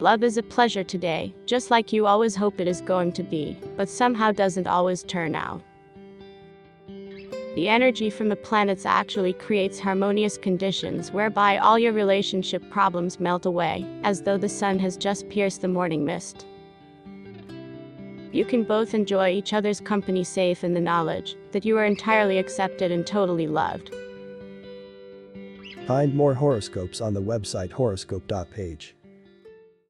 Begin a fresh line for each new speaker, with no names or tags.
Love is a pleasure today, just like you always hope it is going to be, but somehow doesn't always turn out. The energy from the planets actually creates harmonious conditions whereby all your relationship problems melt away, as though the sun has just pierced the morning mist. You can both enjoy each other's company safe in the knowledge that you are entirely accepted and totally loved.
Find more horoscopes on the website horoscope.page.